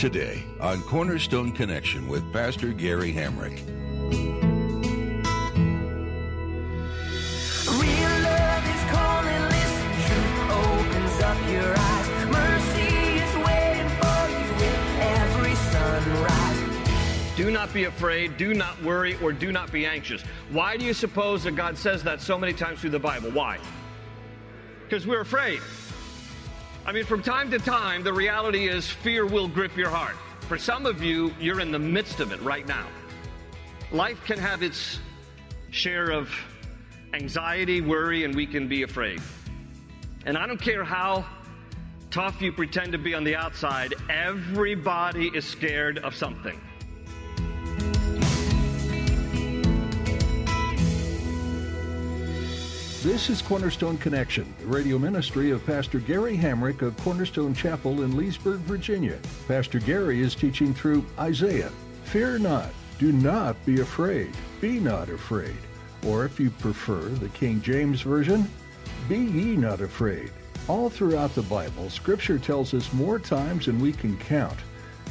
Today on Cornerstone Connection with Pastor Gary Hamrick. Real love is calling, listen, truth opens up your eyes. Mercy is waiting for you with every sunrise. Do not be afraid, do not worry, or do not be anxious. Why do you suppose that God says that so many times through the Bible? Why? Because we're afraid. I mean, from time to time, the reality is fear will grip your heart. For some of you, you're in the midst of it right now. Life can have its share of anxiety, worry, and we can be afraid. And I don't care how tough you pretend to be on the outside, everybody is scared of something. This is Cornerstone Connection, the radio ministry of Pastor Gary Hamrick of Cornerstone Chapel in Leesburg, Virginia. Pastor Gary is teaching through Isaiah. Fear not, do not be afraid, be not afraid. Or if you prefer the King James Version, be ye not afraid. All throughout the Bible, Scripture tells us more times than we can count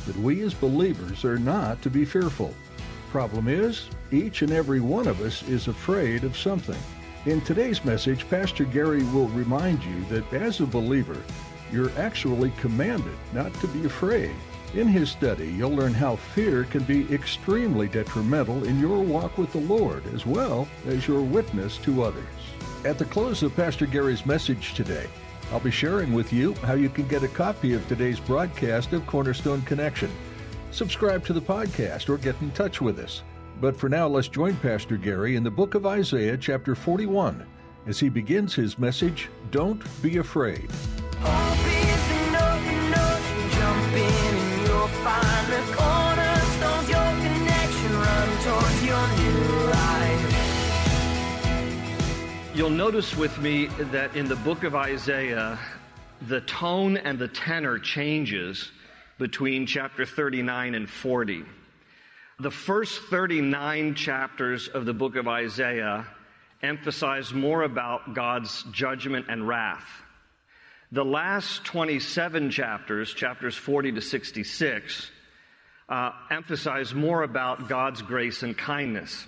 that we as believers are not to be fearful. Problem is, each and every one of us is afraid of something. In today's message, Pastor Gary will remind you that as a believer, you're actually commanded not to be afraid. In his study, you'll learn how fear can be extremely detrimental in your walk with the Lord as well as your witness to others. At the close of Pastor Gary's message today, I'll be sharing with you how you can get a copy of today's broadcast of Cornerstone Connection. Subscribe to the podcast or get in touch with us. But for now, let's join Pastor Gary in the book of Isaiah, chapter 41, as he begins his message Don't Be Afraid. Hope is an open ocean, jump in and you'll find the cornerstones, your connection, run towards your new life. You'll notice with me that in the book of Isaiah, the tone and the tenor changes between chapter 39 and 40. The first 39 chapters of the book of Isaiah emphasize more about God's judgment and wrath. The last 27 chapters, chapters 40 to 66, uh, emphasize more about God's grace and kindness.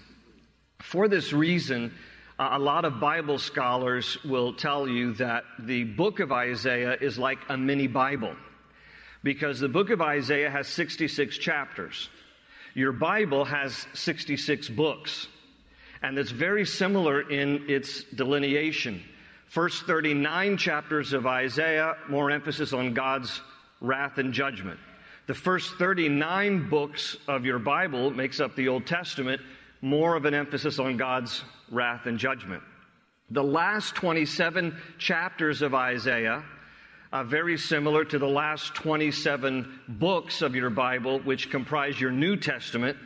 For this reason, uh, a lot of Bible scholars will tell you that the book of Isaiah is like a mini Bible because the book of Isaiah has 66 chapters. Your Bible has 66 books, and it's very similar in its delineation. First 39 chapters of Isaiah, more emphasis on God's wrath and judgment. The first 39 books of your Bible makes up the Old Testament, more of an emphasis on God's wrath and judgment. The last 27 chapters of Isaiah uh, very similar to the last 27 books of your Bible, which comprise your New Testament,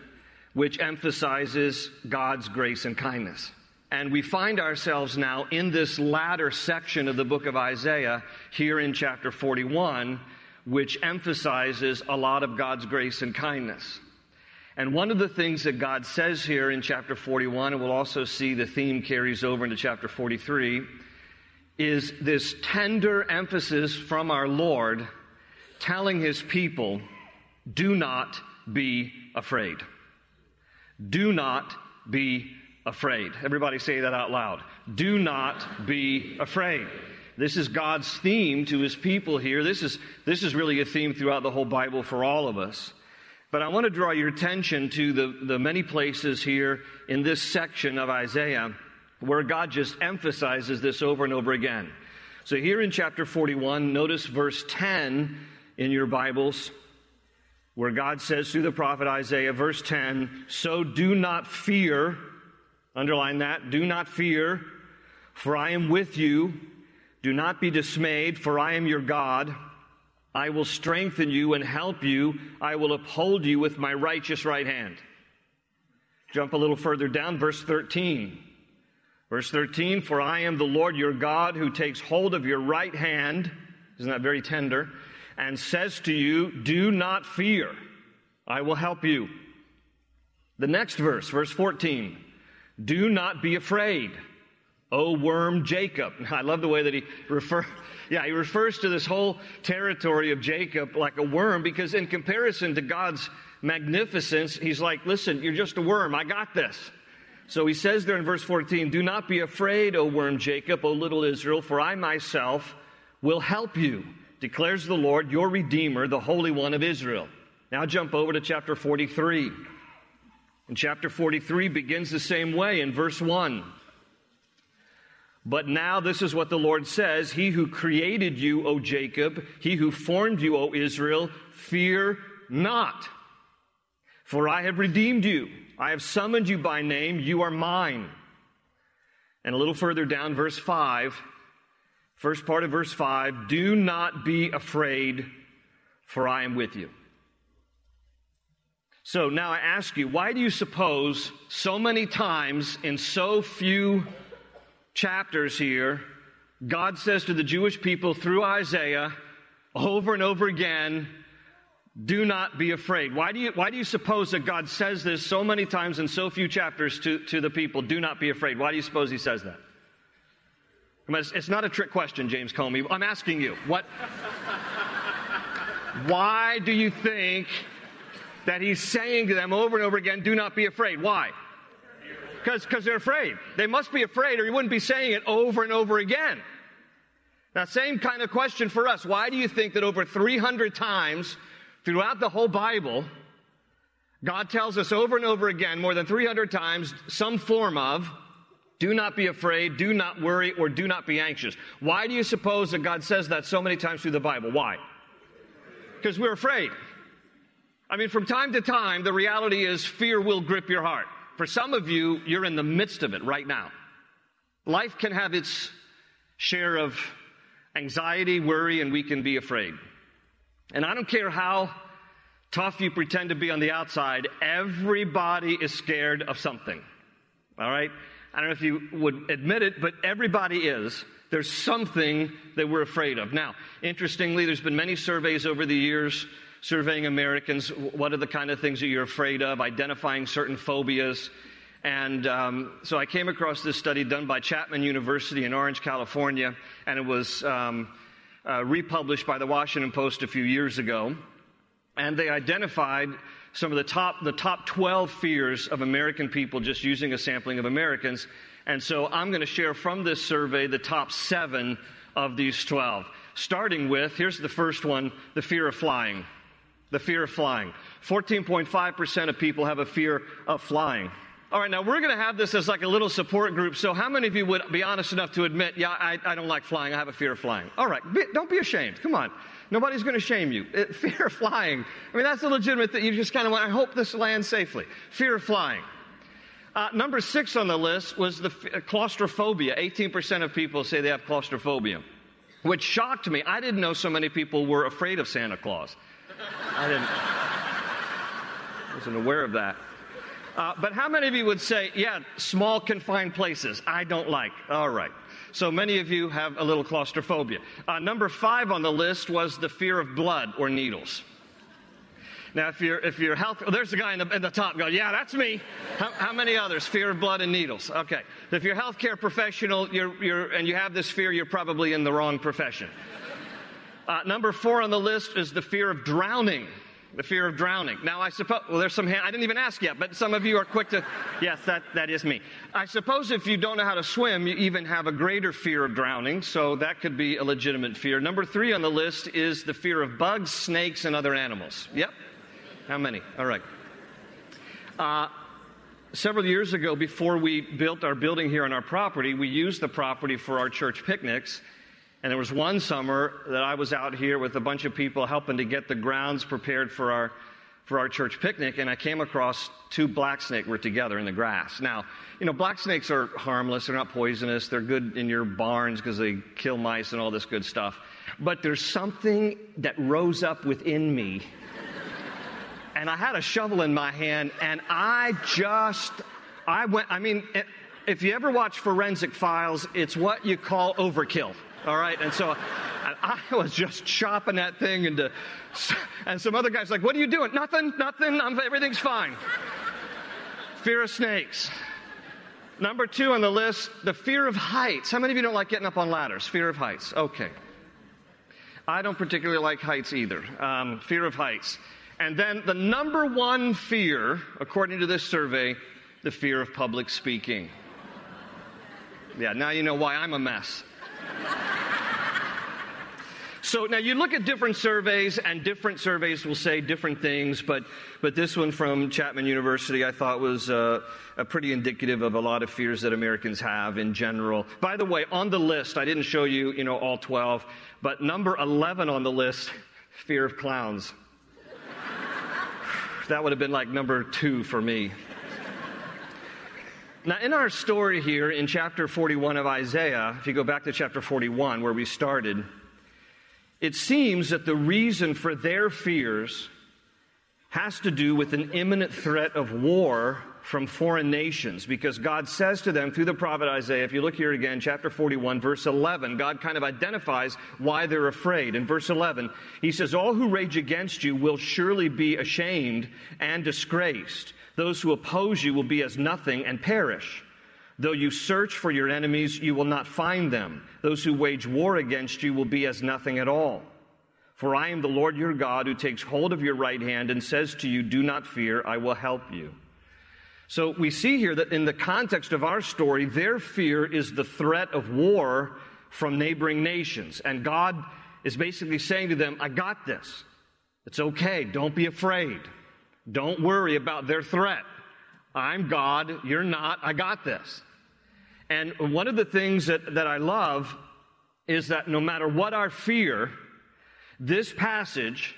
which emphasizes God's grace and kindness. And we find ourselves now in this latter section of the book of Isaiah, here in chapter 41, which emphasizes a lot of God's grace and kindness. And one of the things that God says here in chapter 41, and we'll also see the theme carries over into chapter 43, is this tender emphasis from our Lord telling his people, do not be afraid. Do not be afraid. Everybody say that out loud. Do not be afraid. This is God's theme to his people here. This is, this is really a theme throughout the whole Bible for all of us. But I want to draw your attention to the, the many places here in this section of Isaiah where God just emphasizes this over and over again. So here in chapter 41, notice verse 10 in your Bibles, where God says through the prophet Isaiah, verse 10, So do not fear, underline that, do not fear, for I am with you. Do not be dismayed, for I am your God. I will strengthen you and help you. I will uphold you with my righteous right hand. Jump a little further down, verse 13. Verse 13, for I am the Lord your God who takes hold of your right hand, isn't that very tender, and says to you, Do not fear, I will help you. The next verse, verse 14, do not be afraid. O worm Jacob. I love the way that he refer, yeah, he refers to this whole territory of Jacob like a worm because in comparison to God's magnificence, he's like, listen, you're just a worm. I got this. So he says there in verse 14, do not be afraid, O worm Jacob, O little Israel, for I myself will help you, declares the Lord, your Redeemer, the Holy One of Israel. Now jump over to chapter 43. And chapter 43 begins the same way in verse 1. But now this is what the Lord says He who created you, O Jacob, he who formed you, O Israel, fear not. For I have redeemed you. I have summoned you by name. You are mine. And a little further down, verse 5, first part of verse 5 do not be afraid, for I am with you. So now I ask you, why do you suppose so many times in so few chapters here, God says to the Jewish people through Isaiah over and over again, do not be afraid. Why do you, why do you suppose that God says this so many times in so few chapters to, to the people? Do not be afraid. Why do you suppose he says that? It's, not a trick question, James Comey. I'm asking you. What? why do you think that he's saying to them over and over again, do not be afraid? Why? because they're afraid. They must be afraid, or he wouldn't be saying it over and over again. Now, same kind of question for us. Why do you think that over 300 times throughout the whole Bible, God tells us over and over again, more than 300 times, some form of do not be afraid, do not worry, or do not be anxious. Why do you suppose that God says that so many times through the Bible? Why? Because we're afraid. I mean, from time to time, the reality is fear will grip your heart. For some of you, you're in the midst of it right now. Life can have its share of anxiety, worry, and we can be afraid. And I don't care how tough you pretend to be on the outside, everybody is scared of something. All right? I don't know if you would admit it, but everybody is. There's something that we're afraid of. Now, interestingly, there's been many surveys over the years surveying Americans. What are the kind of things that you're afraid of? Identifying certain phobias. And um, so I came across this study done by Chapman University in Orange, California, and it was um, uh, republished by the Washington Post a few years ago. And they identified some of the top, the top 12 fears of American people just using a sampling of Americans. And so I'm going to share from this survey the top seven of these 12. Starting with, here's the first one the fear of flying the fear of flying. 14.5% of people have a fear of flying. All right, now we're going to have this as like a little support group. So, how many of you would be honest enough to admit, yeah, I, I don't like flying. I have a fear of flying? All right, be, don't be ashamed. Come on. Nobody's going to shame you. It, fear of flying. I mean, that's a legitimate thing. You just kind of want, I hope this lands safely. Fear of flying. Uh, number six on the list was the uh, claustrophobia. 18% of people say they have claustrophobia, which shocked me. I didn't know so many people were afraid of Santa Claus. I didn't, I wasn't aware of that. Uh, but how many of you would say, yeah, small confined places, I don't like? All right. So many of you have a little claustrophobia. Uh, number five on the list was the fear of blood or needles. Now, if you're, if you're health, oh, there's a guy in the, in the top going, yeah, that's me. How, how, many others? Fear of blood and needles. Okay. If you're a healthcare professional you're, you're, and you have this fear, you're probably in the wrong profession. Uh, number four on the list is the fear of drowning. The fear of drowning. Now, I suppose, well, there's some hand, I didn't even ask yet, but some of you are quick to, yes, that, that is me. I suppose if you don't know how to swim, you even have a greater fear of drowning, so that could be a legitimate fear. Number three on the list is the fear of bugs, snakes, and other animals. Yep. How many? All right. Uh, several years ago, before we built our building here on our property, we used the property for our church picnics. And there was one summer that I was out here with a bunch of people helping to get the grounds prepared for our, for our church picnic, and I came across two black snake were together in the grass. Now, you know, black snakes are harmless, they're not poisonous, they're good in your barns because they kill mice and all this good stuff. but there's something that rose up within me. And I had a shovel in my hand, and I just, I went, I mean, if you ever watch Forensic Files, it's what you call overkill. All right, and so I was just chopping that thing into, and some other guy's like, "What are you doing? Nothing, nothing. I'm, everything's fine." Fear of snakes. Number two on the list, the fear of heights. How many of you don't like getting up on ladders? Fear of heights. Okay. I don't particularly like heights either. Um, fear of heights. And then the number one fear, according to this survey, the fear of public speaking. Yeah, now you know why I'm a mess. So now you look at different surveys, and different surveys will say different things, but, but this one from Chapman University I thought was uh, pretty indicative of a lot of fears that Americans have in general. By the way, on the list, I didn't show you, you know, all 12, but number 11 on the list, fear of clowns. that would have been like number two for me. Now, in our story here in chapter 41 of Isaiah, if you go back to chapter 41 where we started, it seems that the reason for their fears has to do with an imminent threat of war from foreign nations because God says to them through the prophet Isaiah, if you look here again, chapter 41, verse 11, God kind of identifies why they're afraid. In verse 11, he says, All who rage against you will surely be ashamed and disgraced. Those who oppose you will be as nothing and perish. Though you search for your enemies, you will not find them. Those who wage war against you will be as nothing at all. For I am the Lord your God who takes hold of your right hand and says to you, Do not fear, I will help you. So we see here that in the context of our story, their fear is the threat of war from neighboring nations. And God is basically saying to them, I got this. It's okay. Don't be afraid. Don't worry about their threat. I'm God. You're not. I got this. And one of the things that, that I love is that no matter what our fear, this passage,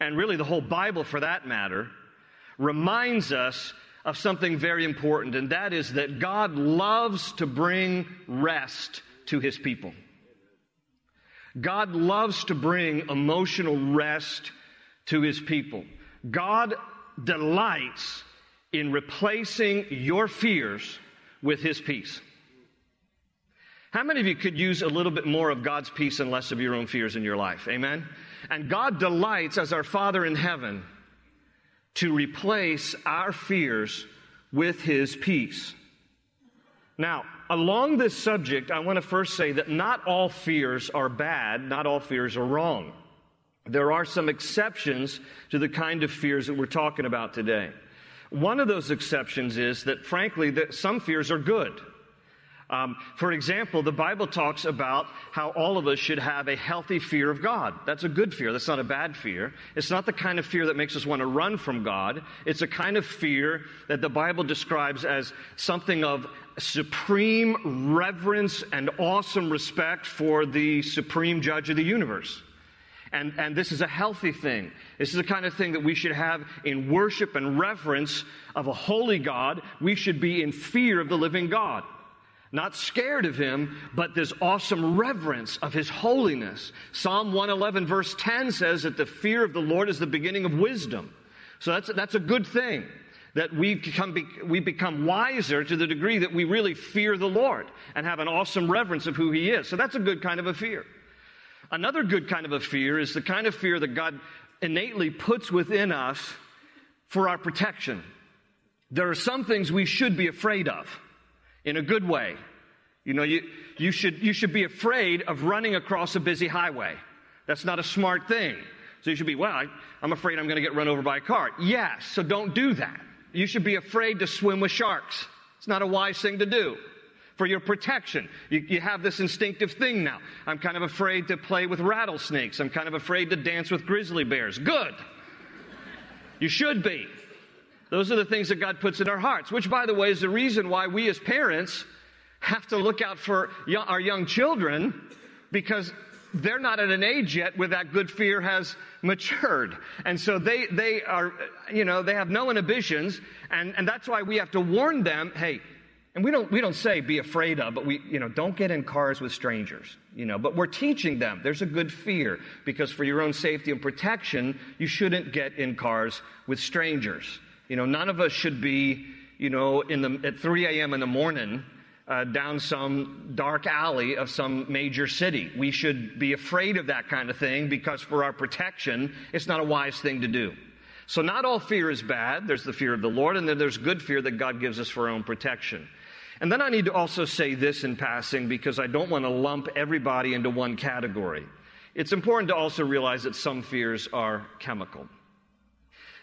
and really the whole Bible for that matter, reminds us of something very important, and that is that God loves to bring rest to his people. God loves to bring emotional rest to his people. God delights in replacing your fears with his peace. How many of you could use a little bit more of God's peace and less of your own fears in your life? Amen? And God delights as our Father in heaven to replace our fears with his peace. Now, along this subject, I want to first say that not all fears are bad, not all fears are wrong. There are some exceptions to the kind of fears that we're talking about today. One of those exceptions is that, frankly, that some fears are good. Um, for example, the Bible talks about how all of us should have a healthy fear of God. That's a good fear. That's not a bad fear. It's not the kind of fear that makes us want to run from God. It's a kind of fear that the Bible describes as something of supreme reverence and awesome respect for the supreme judge of the universe. And, and this is a healthy thing. This is the kind of thing that we should have in worship and reverence of a holy God. We should be in fear of the living God. Not scared of him, but this awesome reverence of his holiness. Psalm 111 verse 10 says that the fear of the Lord is the beginning of wisdom. So that's, that's a good thing. That we become, we become wiser to the degree that we really fear the Lord and have an awesome reverence of who he is. So that's a good kind of a fear. Another good kind of a fear is the kind of fear that God innately puts within us for our protection. There are some things we should be afraid of in a good way. You know, you, you, should, you should be afraid of running across a busy highway. That's not a smart thing. So you should be, well, I, I'm afraid I'm going to get run over by a car. Yes, so don't do that. You should be afraid to swim with sharks. It's not a wise thing to do for your protection. You, you, have this instinctive thing now. I'm kind of afraid to play with rattlesnakes. I'm kind of afraid to dance with grizzly bears. Good. You should be. Those are the things that God puts in our hearts, which, by the way, is the reason why we as parents have to look out for young, our young children because they're not at an age yet where that good fear has matured. And so they, they are, you know, they have no inhibitions. And, and that's why we have to warn them hey, And we don't, we don't say be afraid of, but we, you know, don't get in cars with strangers, you know, but we're teaching them there's a good fear because for your own safety and protection, you shouldn't get in cars with strangers. You know, none of us should be, you know, in the, at 3 a.m. in the morning uh, down some dark alley of some major city. We should be afraid of that kind of thing because for our protection, it's not a wise thing to do. So not all fear is bad. There's the fear of the Lord, and then there's good fear that God gives us for our own protection. And then I need to also say this in passing because I don't want to lump everybody into one category. It's important to also realize that some fears are chemical.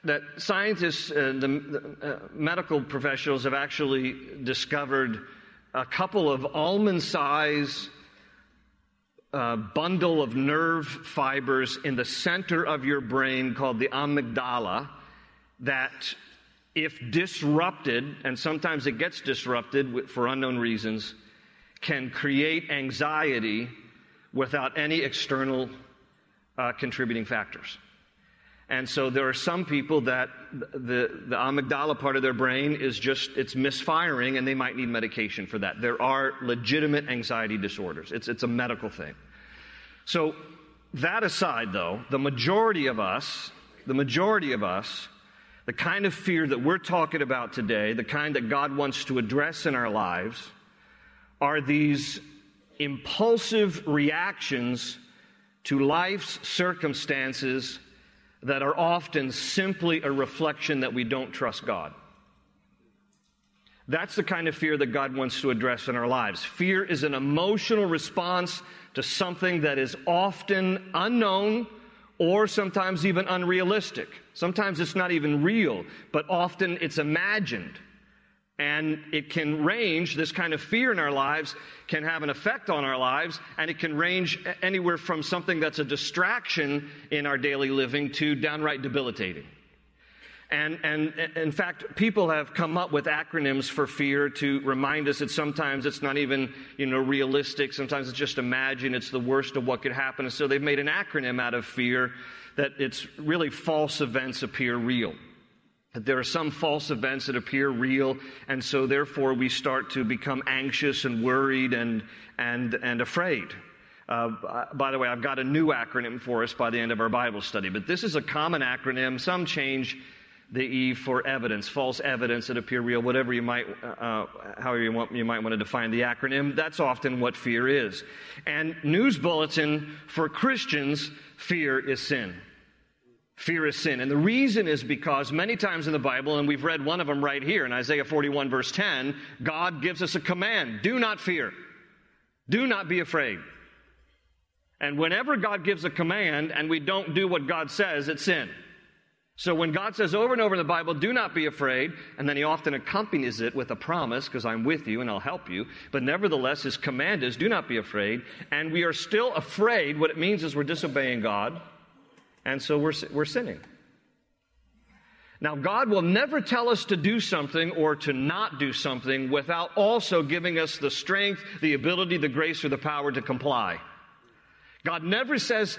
That scientists, the, the uh, medical professionals have actually discovered a couple of almond size uh, bundle of nerve fibers in the center of your brain called the amygdala that if disrupted, and sometimes it gets disrupted for unknown reasons, can create anxiety without any external uh, contributing factors. And so there are some people that the, the amygdala part of their brain is just, it's misfiring and they might need medication for that. There are legitimate anxiety disorders. It's, it's a medical thing. So that aside though, the majority of us, the majority of us, the kind of fear that we're talking about today, the kind that God wants to address in our lives, are these impulsive reactions to life's circumstances that are often simply a reflection that we don't trust God. That's the kind of fear that God wants to address in our lives. Fear is an emotional response to something that is often unknown or sometimes even unrealistic. Sometimes it's not even real, but often it's imagined. And it can range, this kind of fear in our lives can have an effect on our lives, and it can range anywhere from something that's a distraction in our daily living to downright debilitating. And, and in fact, people have come up with acronyms for fear to remind us that sometimes it's not even, you know, realistic. Sometimes it's just imagine it's the worst of what could happen. And so they've made an acronym out of fear that it's really false events appear real that there are some false events that appear real, and so therefore we start to become anxious and worried and, and, and afraid. Uh, by the way, I've got a new acronym for us by the end of our Bible study, but this is a common acronym. Some change the E for evidence, false evidence that appear real, whatever you might, uh, uh however you, want, you might want to define the acronym. That's often what fear is. And news bulletin for Christians, fear is sin. Fear is sin. And the reason is because many times in the Bible, and we've read one of them right here in Isaiah 41, verse 10, God gives us a command do not fear, do not be afraid. And whenever God gives a command and we don't do what God says, it's sin. So when God says over and over in the Bible, do not be afraid, and then he often accompanies it with a promise, because I'm with you and I'll help you, but nevertheless his command is do not be afraid, and we are still afraid, what it means is we're disobeying God, and so we're, we're sinning. Now, God will never tell us to do something or to not do something without also giving us the strength, the ability, the grace, or the power to comply. God never says,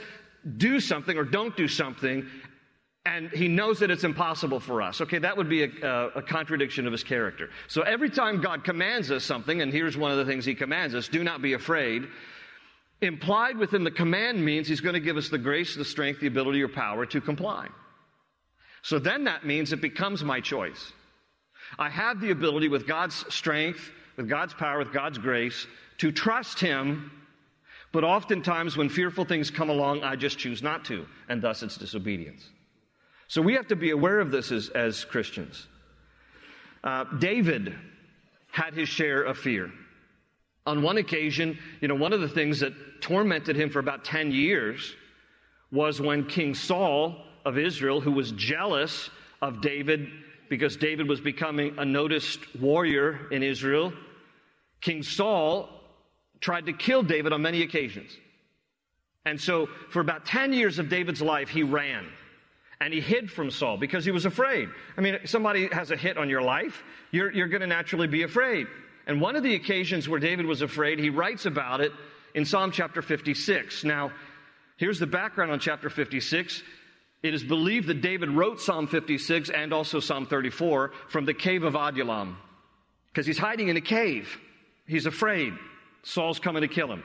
do something or don't do something, and he knows that it's impossible for us. Okay, that would be a, a, contradiction of his character. So every time God commands us something, and here's one of the things he commands us do not be afraid. Implied within the command means he's going to give us the grace, the strength, the ability, or power to comply. So then that means it becomes my choice. I have the ability with God's strength, with God's power, with God's grace to trust him, but oftentimes when fearful things come along, I just choose not to, and thus it's disobedience. So we have to be aware of this as, as Christians. Uh, David had his share of fear. On one occasion, you know, one of the things that tormented him for about 10 years was when King Saul of Israel, who was jealous of David because David was becoming a noticed warrior in Israel, King Saul tried to kill David on many occasions. And so, for about 10 years of David's life, he ran and he hid from Saul because he was afraid. I mean, somebody has a hit on your life, you're, you're going to naturally be afraid. And one of the occasions where David was afraid, he writes about it in Psalm chapter 56. Now, here's the background on chapter 56. It is believed that David wrote Psalm 56 and also Psalm 34 from the cave of Adullam. because he's hiding in a cave. He's afraid. Saul's coming to kill him.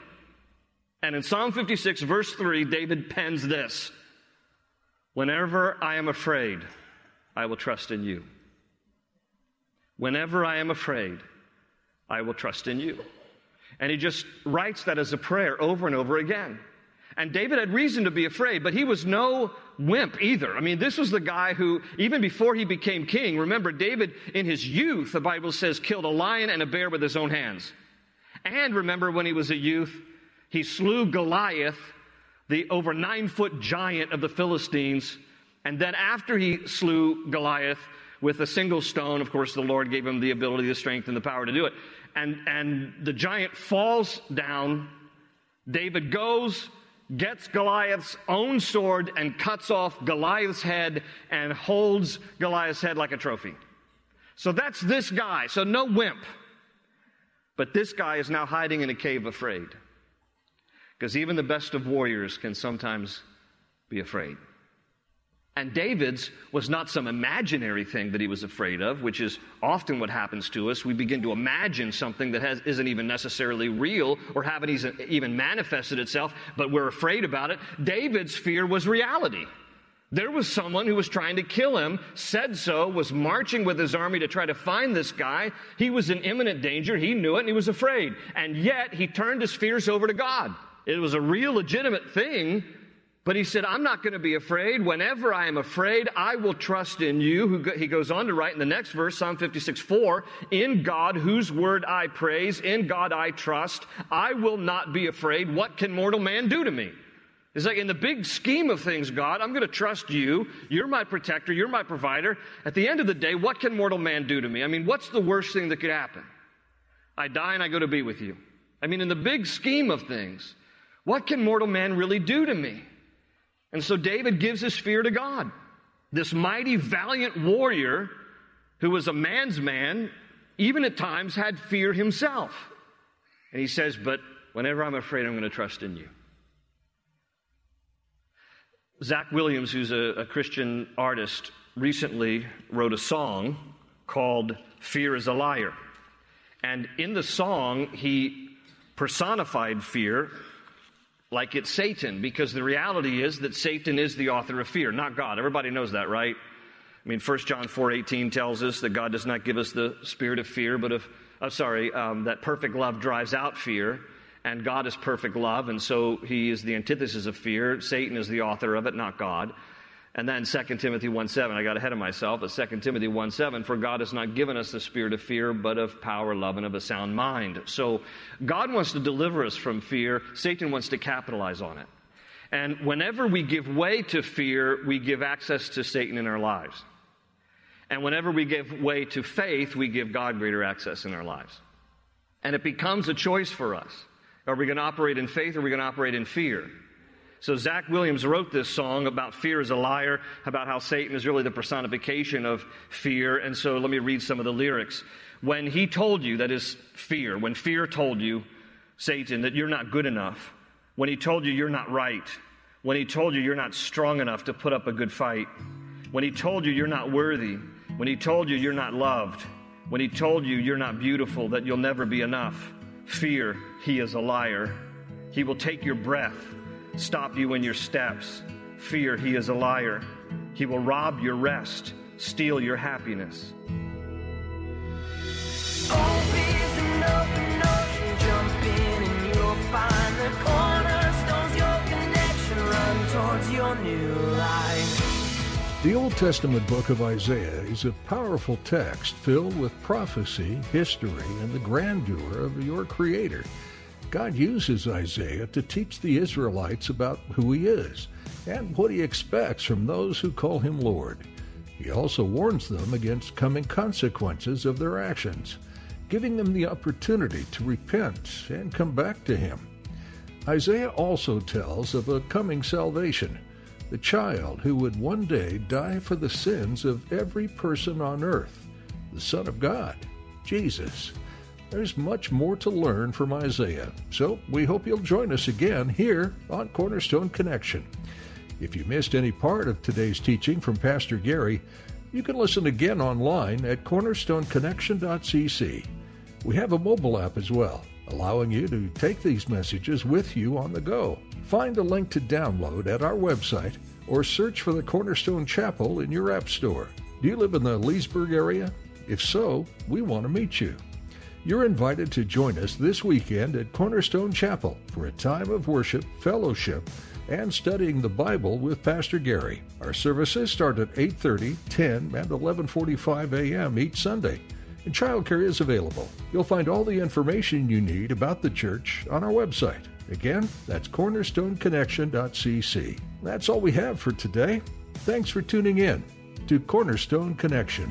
And in Psalm 56, verse 3, David pens this Whenever I am afraid, I will trust in you. Whenever I am afraid, I will trust in you. And he just writes that as a prayer over and over again. And David had reason to be afraid, but he was no wimp either. I mean, this was the guy who, even before he became king, remember, David in his youth, the Bible says, killed a lion and a bear with his own hands. And remember, when he was a youth, he slew Goliath, the over nine foot giant of the Philistines. And then after he slew Goliath with a single stone, of course, the Lord gave him the ability, the strength, and the power to do it. And, and the giant falls down. David goes, gets Goliath's own sword and cuts off Goliath's head and holds Goliath's head like a trophy. So that's this guy. So no wimp. But this guy is now hiding in a cave afraid. Because even the best of warriors can sometimes be afraid. And David's was not some imaginary thing that he was afraid of, which is often what happens to us. We begin to imagine something that has, isn't even necessarily real or haven't even manifested itself, but we're afraid about it. David's fear was reality. There was someone who was trying to kill him, said so, was marching with his army to try to find this guy. He was in imminent danger. He knew it and he was afraid. And yet he turned his fears over to God. It was a real legitimate thing, but he said, I'm not going to be afraid. Whenever I am afraid, I will trust in you. He goes on to write in the next verse, Psalm 56, 4, in God, whose word I praise, in God I trust, I will not be afraid. What can mortal man do to me? It's like in the big scheme of things, God, I'm going to trust you. You're my protector. You're my provider. At the end of the day, what can mortal man do to me? I mean, what's the worst thing that could happen? I die and I go to be with you. I mean, in the big scheme of things, what can mortal man really do to me? And so David gives his fear to God. This mighty, valiant warrior who was a man's man, even at times had fear himself. And he says, But whenever I'm afraid, I'm going to trust in you. Zach Williams, who's a, a Christian artist, recently wrote a song called Fear is a Liar. And in the song, he personified fear like it's Satan, because the reality is that Satan is the author of fear, not God. Everybody knows that, right? I mean, 1 John 4.18 tells us that God does not give us the spirit of fear, but of, uh, sorry, um, that perfect love drives out fear, and God is perfect love, and so he is the antithesis of fear. Satan is the author of it, not God. And then 2 Timothy 1 7, I got ahead of myself, but 2 Timothy 1 7, for God has not given us the spirit of fear, but of power, love, and of a sound mind. So God wants to deliver us from fear. Satan wants to capitalize on it. And whenever we give way to fear, we give access to Satan in our lives. And whenever we give way to faith, we give God greater access in our lives. And it becomes a choice for us. Are we going to operate in faith or are we going to operate in fear? So Zach Williams wrote this song about fear as a liar, about how Satan is really the personification of fear. And so let me read some of the lyrics. When he told you, that is fear, when fear told you, Satan, that you're not good enough, when he told you you're not right, when he told you you're not strong enough to put up a good fight, when he told you you're not worthy, when he told you you're not loved, when he told you you're not beautiful, that you'll never be enough, fear, he is a liar. He will take your breath stop you in your steps. Fear he is a liar. He will rob your rest, steal your happiness. The Old Testament book of Isaiah is a powerful text filled with prophecy, history, and the grandeur of your Creator. God uses Isaiah to teach the Israelites about who he is and what he expects from those who call him Lord. He also warns them against coming consequences of their actions, giving them the opportunity to repent and come back to him. Isaiah also tells of a coming salvation, the child who would one day die for the sins of every person on earth, the Son of God, Jesus. There's much more to learn from Isaiah, so we hope you'll join us again here on Cornerstone Connection. If you missed any part of today's teaching from Pastor Gary, you can listen again online at cornerstoneconnection.cc. We have a mobile app as well, allowing you to take these messages with you on the go. Find a link to download at our website or search for the Cornerstone Chapel in your App Store. Do you live in the Leesburg area? If so, we want to meet you. You're invited to join us this weekend at Cornerstone Chapel for a time of worship, fellowship, and studying the Bible with Pastor Gary. Our services start at 8:30, 10, and 11:45 a.m. each Sunday, and childcare is available. You'll find all the information you need about the church on our website. Again, that's cornerstoneconnection.cc. That's all we have for today. Thanks for tuning in to Cornerstone Connection.